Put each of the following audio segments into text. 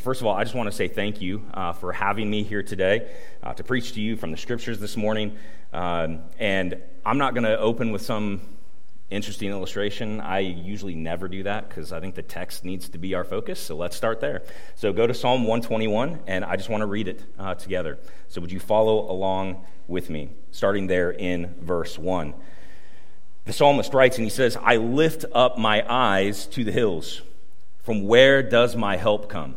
First of all, I just want to say thank you uh, for having me here today uh, to preach to you from the scriptures this morning. Um, and I'm not going to open with some interesting illustration. I usually never do that because I think the text needs to be our focus. So let's start there. So go to Psalm 121, and I just want to read it uh, together. So would you follow along with me, starting there in verse 1? The psalmist writes, and he says, I lift up my eyes to the hills. From where does my help come?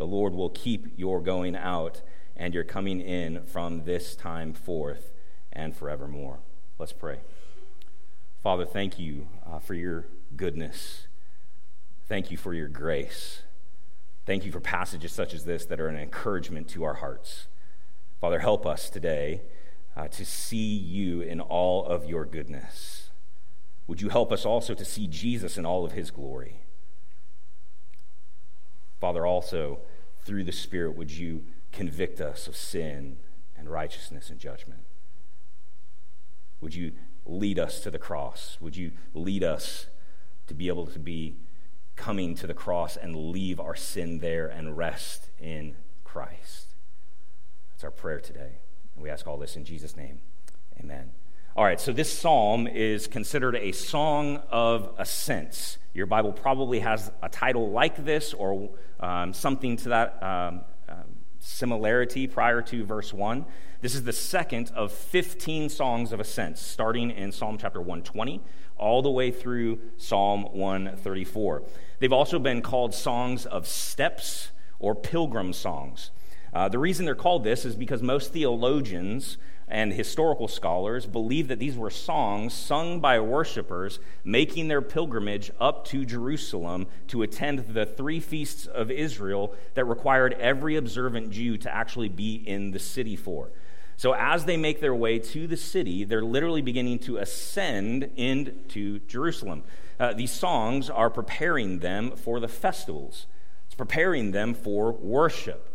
The Lord will keep your going out and your coming in from this time forth and forevermore. Let's pray. Father, thank you uh, for your goodness. Thank you for your grace. Thank you for passages such as this that are an encouragement to our hearts. Father, help us today uh, to see you in all of your goodness. Would you help us also to see Jesus in all of his glory? Father, also through the Spirit, would you convict us of sin and righteousness and judgment? Would you lead us to the cross? Would you lead us to be able to be coming to the cross and leave our sin there and rest in Christ? That's our prayer today. And we ask all this in Jesus' name. Amen. All right, so this psalm is considered a song of ascents. Your Bible probably has a title like this or um, something to that um, um, similarity prior to verse 1. This is the second of 15 songs of ascents, starting in Psalm chapter 120 all the way through Psalm 134. They've also been called songs of steps or pilgrim songs. Uh, the reason they're called this is because most theologians and historical scholars believe that these were songs sung by worshipers making their pilgrimage up to Jerusalem to attend the three feasts of Israel that required every observant Jew to actually be in the city for. So, as they make their way to the city, they're literally beginning to ascend into Jerusalem. Uh, these songs are preparing them for the festivals, it's preparing them for worship.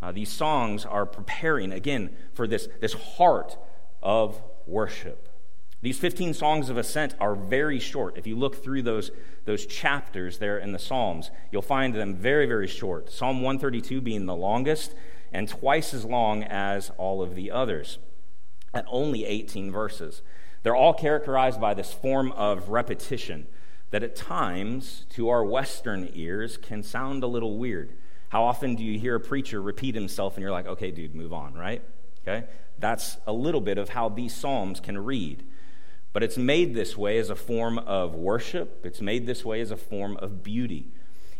Uh, these songs are preparing, again, for this, this heart of worship. These 15 songs of ascent are very short. If you look through those, those chapters there in the Psalms, you'll find them very, very short. Psalm 132 being the longest and twice as long as all of the others, at only 18 verses. They're all characterized by this form of repetition that at times, to our Western ears, can sound a little weird. How often do you hear a preacher repeat himself and you're like, okay, dude, move on, right? Okay? That's a little bit of how these Psalms can read. But it's made this way as a form of worship, it's made this way as a form of beauty.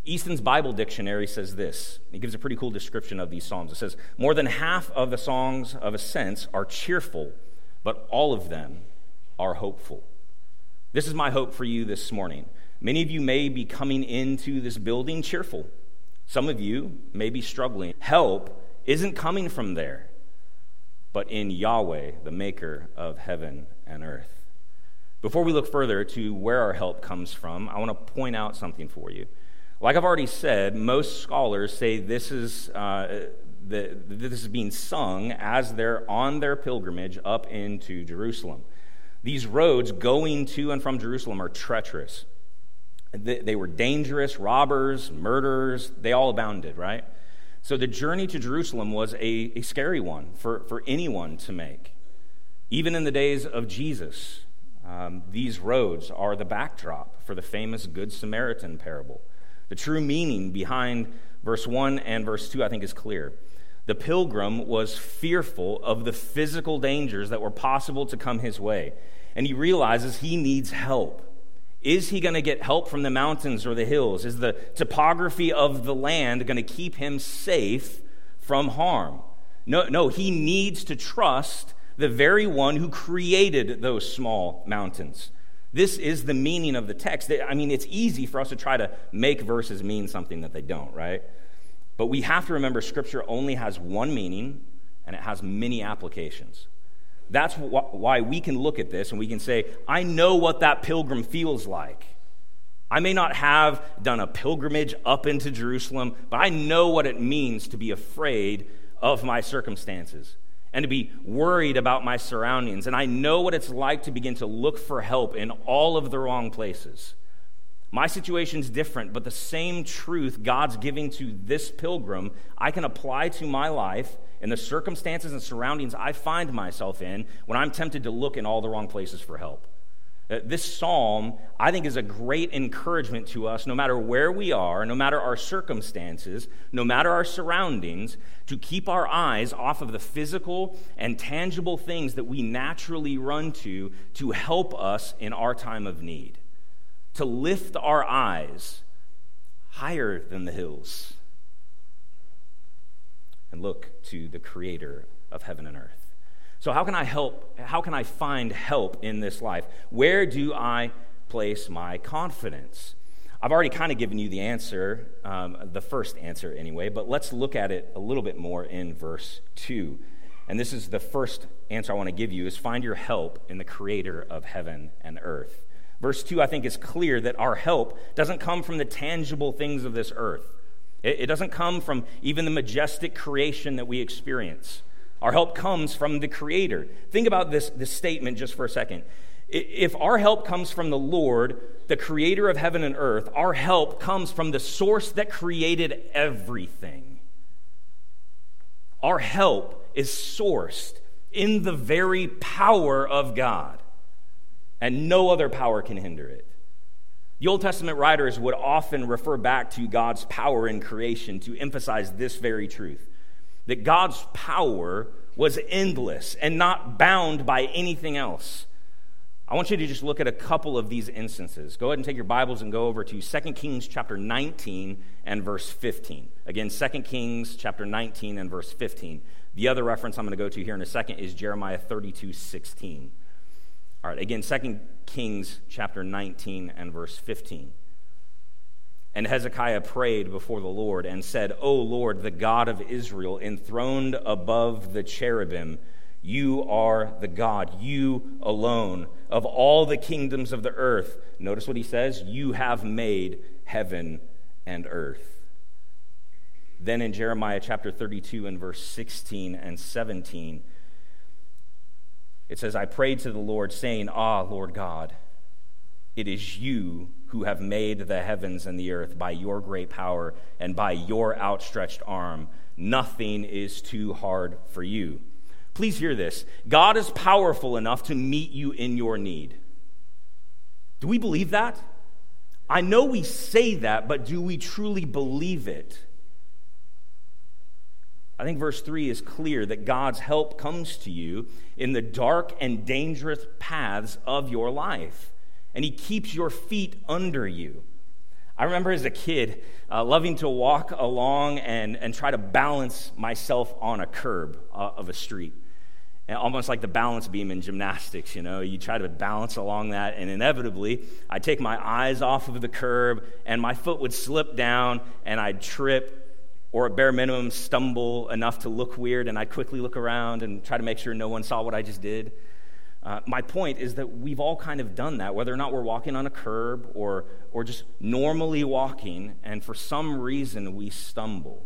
Easton's Bible Dictionary says this. It gives a pretty cool description of these Psalms. It says, More than half of the songs of ascents are cheerful, but all of them are hopeful. This is my hope for you this morning. Many of you may be coming into this building cheerful. Some of you may be struggling. Help isn't coming from there, but in Yahweh, the maker of heaven and earth. Before we look further to where our help comes from, I want to point out something for you. Like I've already said, most scholars say this is, uh, the, this is being sung as they're on their pilgrimage up into Jerusalem. These roads going to and from Jerusalem are treacherous. They, were dangerous, robbers, murderers, they all abounded, right? So the journey to Jerusalem was a, a scary one for, for anyone to make. Even in the days of Jesus, um, these roads are the backdrop for the famous Good Samaritan parable. The true meaning behind verse 1 and verse 2, I think, is clear. The pilgrim was fearful of the physical dangers that were possible to come his way, and he realizes he needs help. Is he going to get help from the mountains or the hills? Is the topography of the land going to keep him safe from harm? No, no, he needs to trust the very one who created those small mountains. This is the meaning of the text. I mean, it's easy for us to try to make verses mean something that they don't, right? But we have to remember Scripture only has one meaning and it has many applications. That's wh- why we can look at this and we can say, I know what that pilgrim feels like. I may not have done a pilgrimage up into Jerusalem, but I know what it means to be afraid of my circumstances and to be worried about my surroundings. And I know what it's like to begin to look for help in all of the wrong places. My situation's different, but the same truth God's giving to this pilgrim, I can apply to my life in the circumstances and surroundings I find myself in when I'm tempted to look in all the wrong places for help. Uh, this psalm, I think, is a great encouragement to us, no matter where we are, no matter our circumstances, no matter our surroundings, to keep our eyes off of the physical and tangible things that we naturally run to to help us in our time of need to lift our eyes higher than the hills and look to the creator of heaven and earth. So, how can I help? How can I find help in this life? Where do I place my confidence? I've already kind of given you the answer, um, the first answer anyway, but let's look at it a little bit more in verse 2. And this is the first answer I want to give you is find your help in the creator of heaven and earth. Verse 2, I think, is clear that our help doesn't come from the tangible things of this earth. It, it doesn't come from even the majestic creation that we experience. Our help comes from the Creator. Think about this, this statement just for a second. If our help comes from the Lord, the Creator of heaven and earth, our help comes from the source that created everything. Our help is sourced in the very power of God and no other power can hinder it. The Old Testament writers would often refer back to God's power in creation to emphasize this very truth that God's power was endless and not bound by anything else. I want you to just look at a couple of these instances. Go ahead and take your Bibles and go over to 2 Kings chapter 19 and verse 15. Again, 2 Kings chapter 19 and verse 15. The other reference I'm going to go to here in a second is Jeremiah 32 16. All right, again, 2 Kings chapter 19 and verse 15. And Hezekiah prayed before the Lord and said, O Lord, the God of Israel, enthroned above the cherubim, you are the God, you alone, of all the kingdoms of the earth. Notice what he says you have made heaven and earth. Then in Jeremiah chapter 32 and verse 16 and 17, it says, I prayed to the Lord, saying, Ah, Lord God, it is you who have made the heavens and the earth by your great power and by your outstretched arm. Nothing is too hard for you. Please hear this God is powerful enough to meet you in your need. Do we believe that? I know we say that, but do we truly believe it? I think verse 3 is clear that God's help comes to you in the dark and dangerous paths of your life, and He keeps your feet under you. I remember as a kid uh, loving to walk along and, and try to balance myself on a curb uh, of a street. And almost like the balance beam in gymnastics, you know, you try to balance along that, and inevitably, I'd take my eyes off of the curb, and my foot would slip down, and I'd trip, or at bare minimum stumble enough to look weird and I quickly look around and try to make sure no one saw what I just did. Uh, my point is that we've all kind of done that, whether or not we're walking on a curb or, or just normally walking, and for some reason we stumble.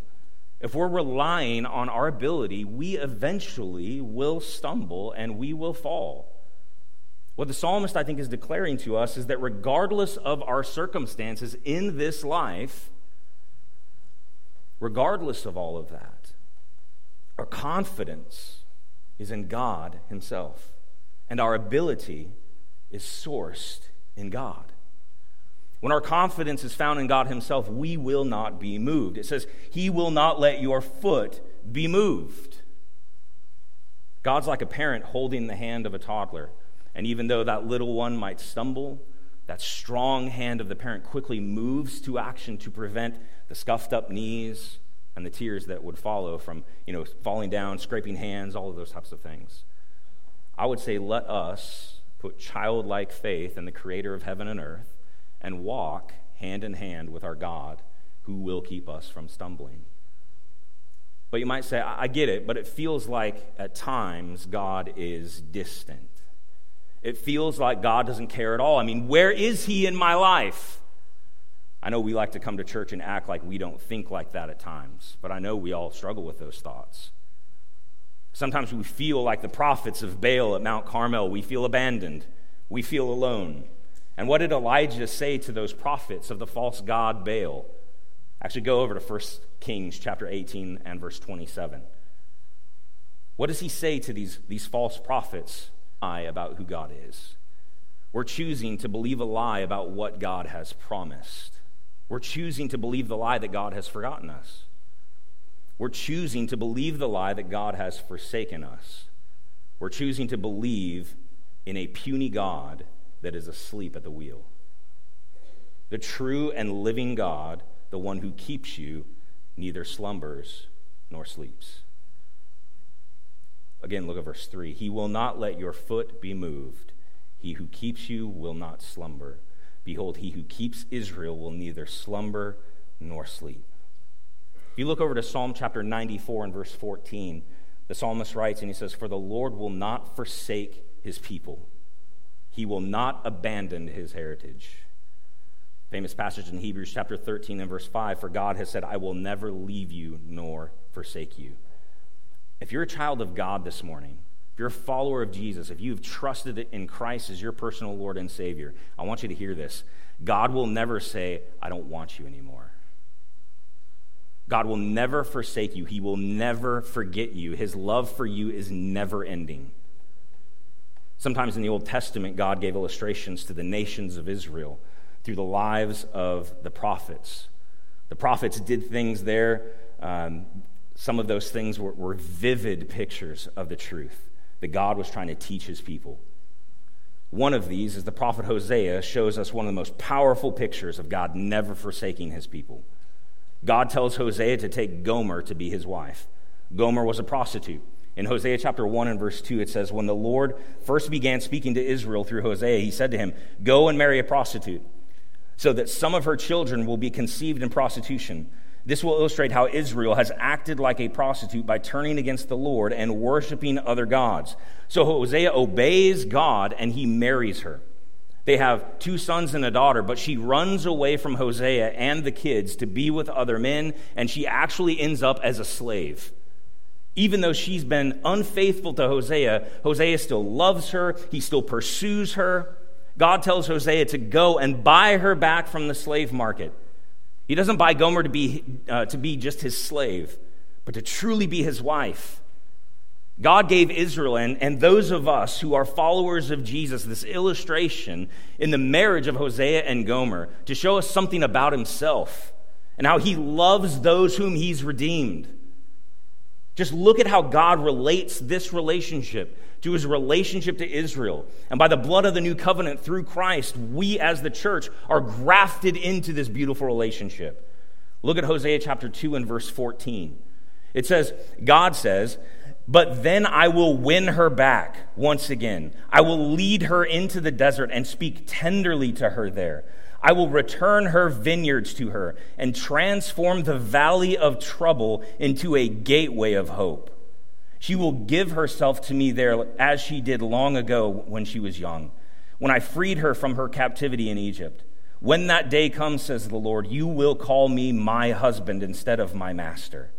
If we're relying on our ability, we eventually will stumble and we will fall. What the psalmist, I think, is declaring to us is that regardless of our circumstances in this life, regardless of all of that, our confidence is in God Himself, and our ability is sourced in God. When our confidence is found in God Himself, we will not be moved. It says, He will not let your foot be moved. God's like a parent holding the hand of a toddler. And even though that little one might stumble, that strong hand of the parent quickly moves to action to prevent the scuffed up knees and the tears that would follow from, you know, falling down, scraping hands, all of those types of things. I would say let us put childlike faith in the creator of heaven and earth and walk hand in hand with our God who will keep us from stumbling. But you might say, I get it, but it feels like at times God is distant. It feels like God doesn't care at all. I mean, where is He in my life? I know we like to come to church and act like we don't think like that at times, but I know we all struggle with those thoughts. Sometimes we feel like the prophets of Baal at Mount Carmel. We feel abandoned. We feel alone. And what did Elijah say to those prophets of the false god Baal? Actually, go over to 1 Kings chapter 18 and verse 27. What does he say to these, these false prophets about who God is? We're choosing to believe a lie about what God has promised. We're choosing to believe the lie that God has forgotten us. We're choosing to believe the lie that God has forsaken us. We're choosing to believe in a puny God that is asleep at the wheel. The true and living God, the one who keeps you, neither slumbers nor sleeps. Again, look at verse 3. He will not let your foot be moved. He who keeps you will not slumber. Behold, he who keeps Israel will neither slumber nor sleep. If you look over to Psalm chapter 94 and verse 14, the psalmist writes and he says, For the Lord will not forsake his people, he will not abandon his heritage. Famous passage in Hebrews chapter 13 and verse 5 For God has said, I will never leave you nor forsake you. If you're a child of God this morning, if you're a follower of Jesus, if you've trusted in Christ as your personal Lord and Savior, I want you to hear this. God will never say, I don't want you anymore. God will never forsake you. He will never forget you. His love for you is never ending. Sometimes in the Old Testament, God gave illustrations to the nations of Israel through the lives of the prophets. The prophets did things there. Um, some of those things were, were vivid pictures of the truth that God was trying to teach his people. One of these is the prophet Hosea shows us one of the most powerful pictures of God never forsaking his people. God tells Hosea to take Gomer to be his wife. Gomer was a prostitute. In Hosea chapter 1 and verse 2, it says, When the Lord first began speaking to Israel through Hosea, he said to him, Go and marry a prostitute so that some of her children will be conceived in prostitution. This will illustrate how Israel has acted like a prostitute by turning against the Lord and worshiping other gods. So Hosea obeys God and he marries her. They have two sons and a daughter, but she runs away from Hosea and the kids to be with other men, and she actually ends up as a slave. Even though she's been unfaithful to Hosea, Hosea still loves her, he still pursues her. God tells Hosea to go and buy her back from the slave market. He doesn't buy Gomer to be, uh, to be just his slave, but to truly be his wife. God gave Israel and, and those of us who are followers of Jesus this illustration in the marriage of Hosea and Gomer to show us something about himself and how he loves those whom he's redeemed. Just look at how God relates this relationship to his relationship to Israel. And by the blood of the new covenant through Christ, we as the church are grafted into this beautiful relationship. Look at Hosea chapter 2 and verse 14. It says, God says, But then I will win her back once again. I will lead her into the desert and speak tenderly to her there. I will return her vineyards to her and transform the valley of trouble into a gateway of hope. She will give herself to me there as she did long ago when she was young, when I freed her from her captivity in Egypt. When that day comes, says the Lord, you will call me my husband instead of my master.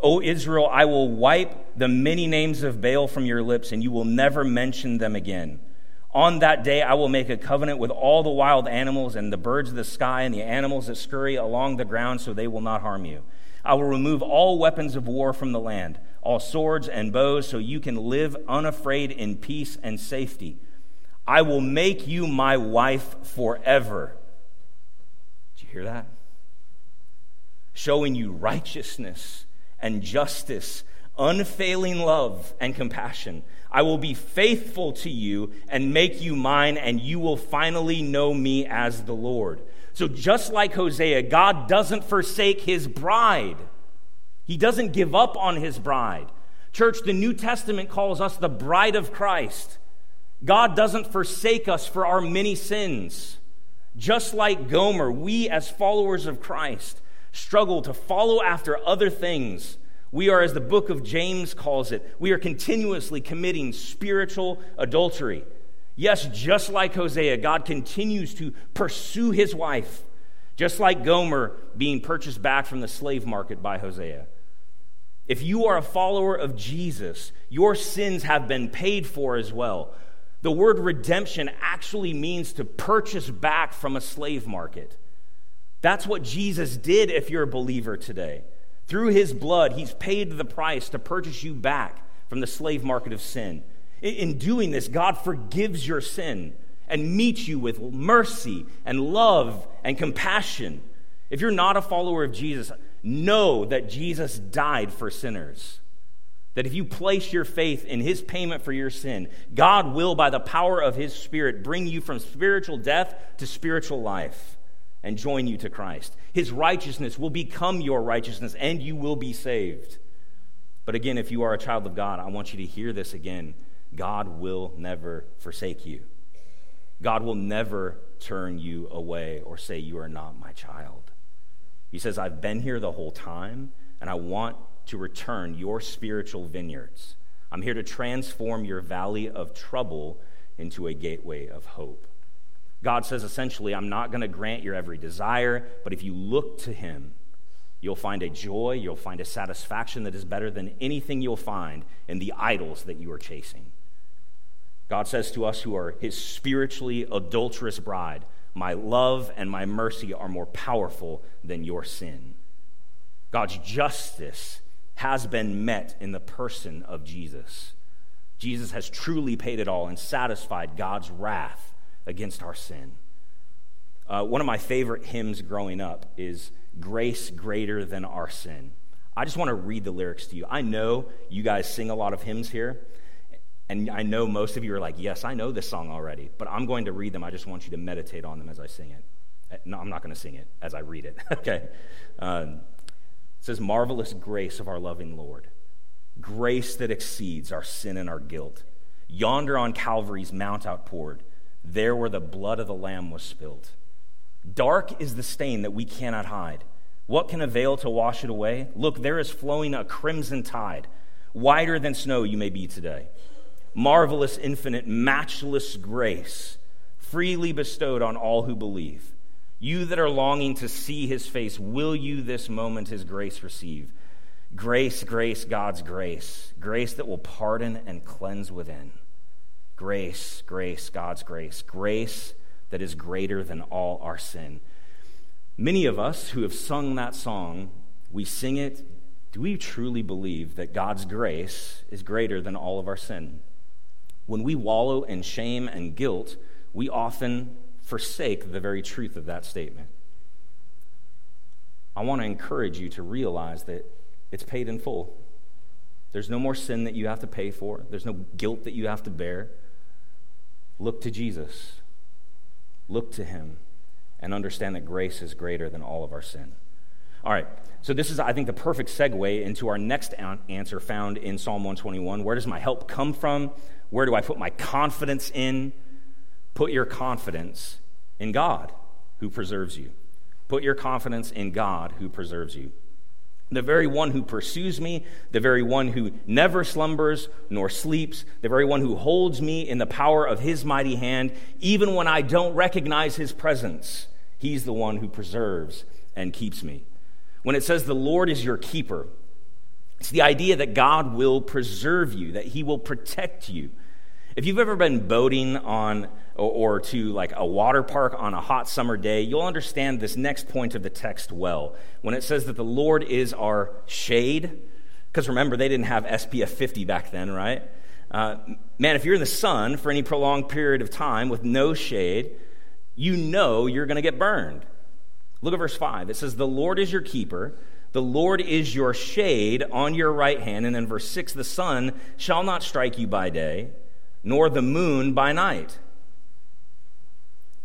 O Israel, I will wipe the many names of Baal from your lips, and you will never mention them again. On that day, I will make a covenant with all the wild animals and the birds of the sky and the animals that scurry along the ground, so they will not harm you. I will remove all weapons of war from the land all swords and bows, so you can live unafraid in peace and safety. I will make you my wife forever. Did you hear that? Showing you righteousness and justice, unfailing love and compassion. I will be faithful to you and make you mine, and you will finally know me as the Lord. So, just like Hosea, God doesn't forsake his bride. He doesn't give up on his bride. Church, the New Testament calls us the bride of Christ. God doesn't forsake us for our many sins. Just like Gomer, we as followers of Christ struggle to follow after other things We are, as the book of James calls it, we are continuously committing spiritual adultery. Yes, just like Hosea, God continues to pursue his wife, just like Gomer being purchased back from the slave market by Hosea. If you are a follower of Jesus, your sins have been paid for as well. The word redemption actually means to purchase back from a slave market. That's what Jesus did if you're a believer today. Through his blood, he's paid the price to purchase you back from the slave market of sin. In doing this, God forgives your sin and meets you with mercy and love and compassion. If you're not a follower of Jesus, know that Jesus died for sinners. That if you place your faith in his payment for your sin, God will, by the power of his Spirit, bring you from spiritual death to spiritual life and join you to Christ. His righteousness will become your righteousness, and you will be saved. But again, if you are a child of God, I want you to hear this again God will never forsake you. God will never turn you away or say, You are not my child. He says, I've been here the whole time, and I want to return your spiritual vineyards. I'm here to transform your valley of trouble into a gateway of hope. God says essentially, I'm not going to grant your every desire, but if you look to Him, you'll find a joy, you'll find a satisfaction that is better than anything you'll find in the idols that you are chasing. God says to us who are His spiritually adulterous bride, My love and my mercy are more powerful than your sin. God's justice has been met in the person of Jesus. Jesus has truly paid it all and satisfied God's wrath against our sin. Uh, one of my favorite hymns growing up is Grace Greater Than Our Sin. I just want to read the lyrics to you. I know you guys sing a lot of hymns here, and I know most of you are like, Yes, I know this song already, but I'm going to read them. I just want you to meditate on them as I sing it. Uh, no, I'm not going to sing it as I read it. okay. Um, it says, Marvelous grace of our loving Lord, grace that exceeds our sin and our guilt. Yonder on Calvary's mount outpoured there where the blood of the Lamb was spilled. Dark is the stain that we cannot hide. What can avail to wash it away? Look, there is flowing a crimson tide. Whiter than snow you may be today. Marvelous, infinite, matchless grace, freely bestowed on all who believe. You that are longing to see his face, will you this moment his grace receive? Grace, grace, God's grace, grace that will pardon and cleanse within. Grace, grace, God's grace, grace that is greater than all our sin. Many of us who have sung that song, we sing it. Do we truly believe that God's grace is greater than all of our sin? When we wallow in shame and guilt, we often forsake the very truth of that statement. I want to encourage you to realize that it's paid in full. There's no more sin that you have to pay for, there's no guilt that you have to bear. Look to Jesus. Look to him and understand that grace is greater than all of our sin. All right, so this is, I think, the perfect segue into our next answer found in Psalm 121. Where does my help come from? Where do I put my confidence in? Put your confidence in God who preserves you. Put your confidence in God who preserves you the very one who pursues me, the very one who never slumbers nor sleeps, the very one who holds me in the power of his mighty hand, even when I don't recognize his presence. He's the one who preserves and keeps me. When it says the Lord is your keeper, it's the idea that God will preserve you, that he will protect you. If you've ever been boating on or, or, to like a water park on a hot summer day, you'll understand this next point of the text well. When it says that the Lord is our shade, because remember, they didn't have SPF 50 back then, right? Uh, man, if you're in the sun for any prolonged period of time with no shade, you know you're going to get burned. Look at verse 5. It says, The Lord is your keeper. The Lord is your shade on your right hand. And then verse 6 The sun shall not strike you by day, nor the moon by night.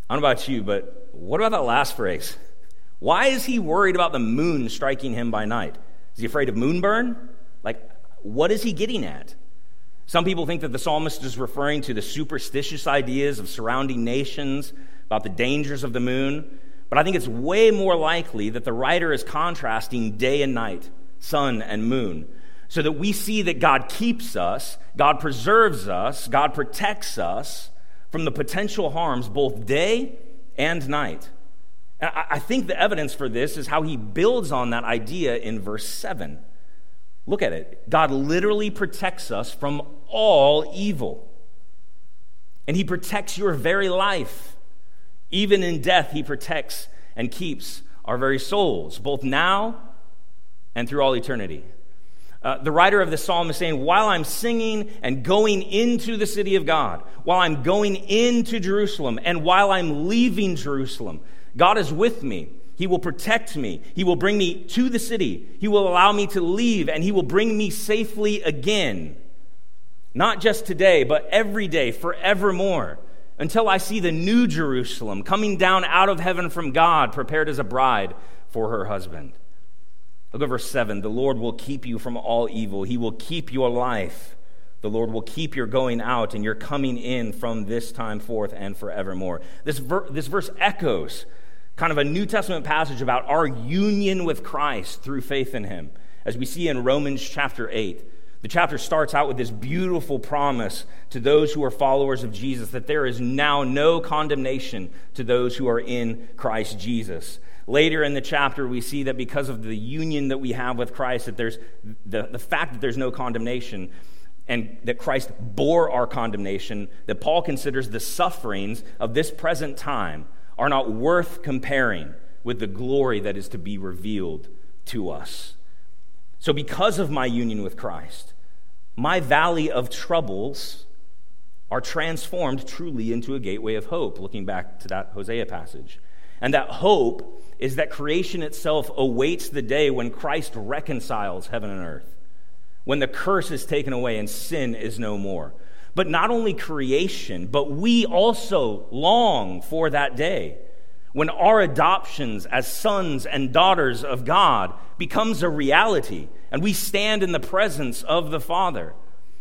I don't know about you, but what about that last phrase? Why is he worried about the moon striking him by night? Is he afraid of moonburn? Like, what is he getting at? Some people think that the psalmist is referring to the superstitious ideas of surrounding nations about the dangers of the moon. But I think it's way more likely that the writer is contrasting day and night, sun and moon, so that we see that God keeps us, God preserves us, God protects us from the potential harms both day and night. And I think the evidence for this is how he builds on that idea in verse 7. Look at it. God literally protects us from all evil. And he protects your very life. Even in death, he protects and keeps our very souls, both now and through all eternity. Uh, the writer of the psalm is saying, While I'm singing and going into the city of God, while I'm going into Jerusalem, and while I'm leaving Jerusalem, God is with me. He will protect me. He will bring me to the city. He will allow me to leave, and He will bring me safely again. Not just today, but every day, forevermore, until I see the new Jerusalem coming down out of heaven from God, prepared as a bride for her husband. Look at verse 7. The Lord will keep you from all evil, He will keep your life. The Lord will keep your going out and your coming in from this time forth and forevermore. This, ver- this verse echoes kind of a New Testament passage about our union with Christ through faith in Him, as we see in Romans chapter 8. The chapter starts out with this beautiful promise to those who are followers of Jesus that there is now no condemnation to those who are in Christ Jesus. Later in the chapter, we see that because of the union that we have with Christ, that there's the, the fact that there's no condemnation and that Christ bore our condemnation, that Paul considers the sufferings of this present time are not worth comparing with the glory that is to be revealed to us. So, because of my union with Christ, my valley of troubles are transformed truly into a gateway of hope, looking back to that Hosea passage. And that hope is that creation itself awaits the day when Christ reconciles heaven and earth, when the curse is taken away and sin is no more. But not only creation, but we also long for that day when our adoptions as sons and daughters of God becomes a reality and we stand in the presence of the Father.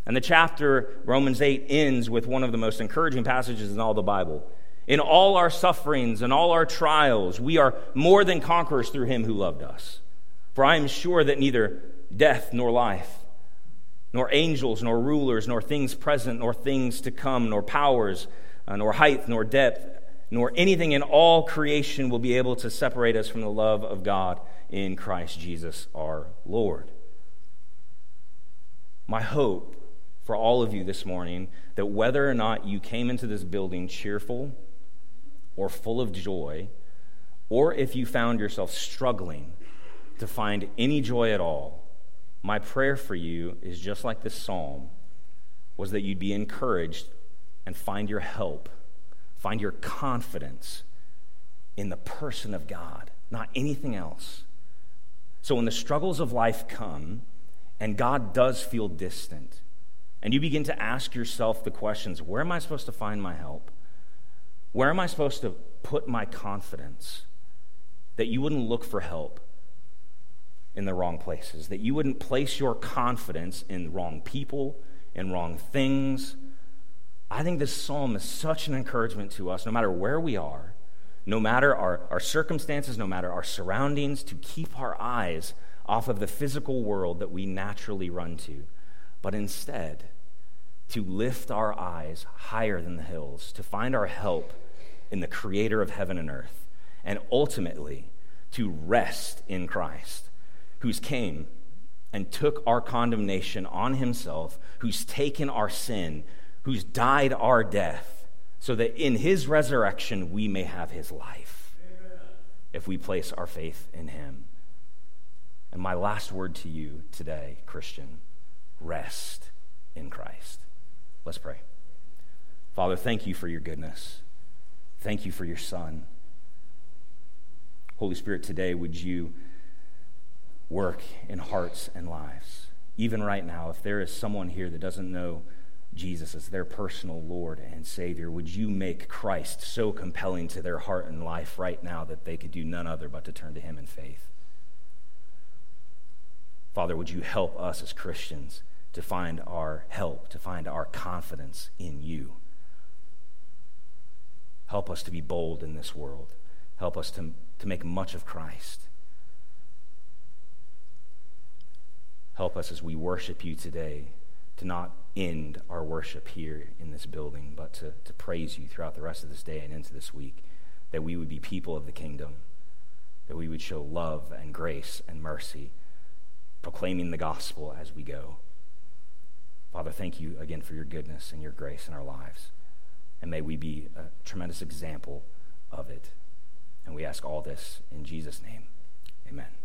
And the chapter, Romans 8, ends with one of the most encouraging passages in all the Bible. In all our sufferings and all our trials, we are more than conquerors through him who loved us. For I am sure that neither death nor life, nor angels, nor rulers, nor things present, nor things to come, nor powers, uh, nor height, nor depth, nor anything in all creation will be able to separate us from the love of God in Christ Jesus our Lord. My hope for all of you this morning that whether or not you came into this building cheerful, or full of joy, or if you found yourself struggling to find any joy at all, my prayer for you is just like this psalm was that you'd be encouraged and find your help, find your confidence in the person of God, not anything else. So when the struggles of life come and God does feel distant, and you begin to ask yourself the questions where am I supposed to find my help? Where am I supposed to put my confidence? That you wouldn't look for help in the wrong places, that you wouldn't place your confidence in wrong people, in wrong things. I think this psalm is such an encouragement to us, no matter where we are, no matter our, our circumstances, no matter our surroundings, to keep our eyes off of the physical world that we naturally run to, but instead to lift our eyes higher than the hills, to find our help in the creator of heaven and earth, and ultimately to rest in Christ, who's came and took our condemnation on himself, who's taken our sin, who's died our death, so that in his resurrection we may have his life Amen. if we place our faith in him. And my last word to you today, Christian rest in Christ. Let's pray. Father, thank you for your goodness. Thank you for your Son. Holy Spirit, today, would you work in hearts and lives? Even right now, if there is someone here that doesn't know Jesus as their personal Lord and Savior, would you make Christ so compelling to their heart and life right now that they could do none other but to turn to Him in faith? Father, would you help us as Christians to find our help, to find our confidence in you? Help us to be bold in this world. Help us to, to make much of Christ. Help us as we worship you today to not end our worship here in this building, but to, to praise you throughout the rest of this day and into this week, that we would be people of the kingdom, that we would show love and grace and mercy, proclaiming the gospel as we go. Father, thank you again for your goodness and your grace in our lives. And may we be a tremendous example of it. And we ask all this in Jesus' name. Amen.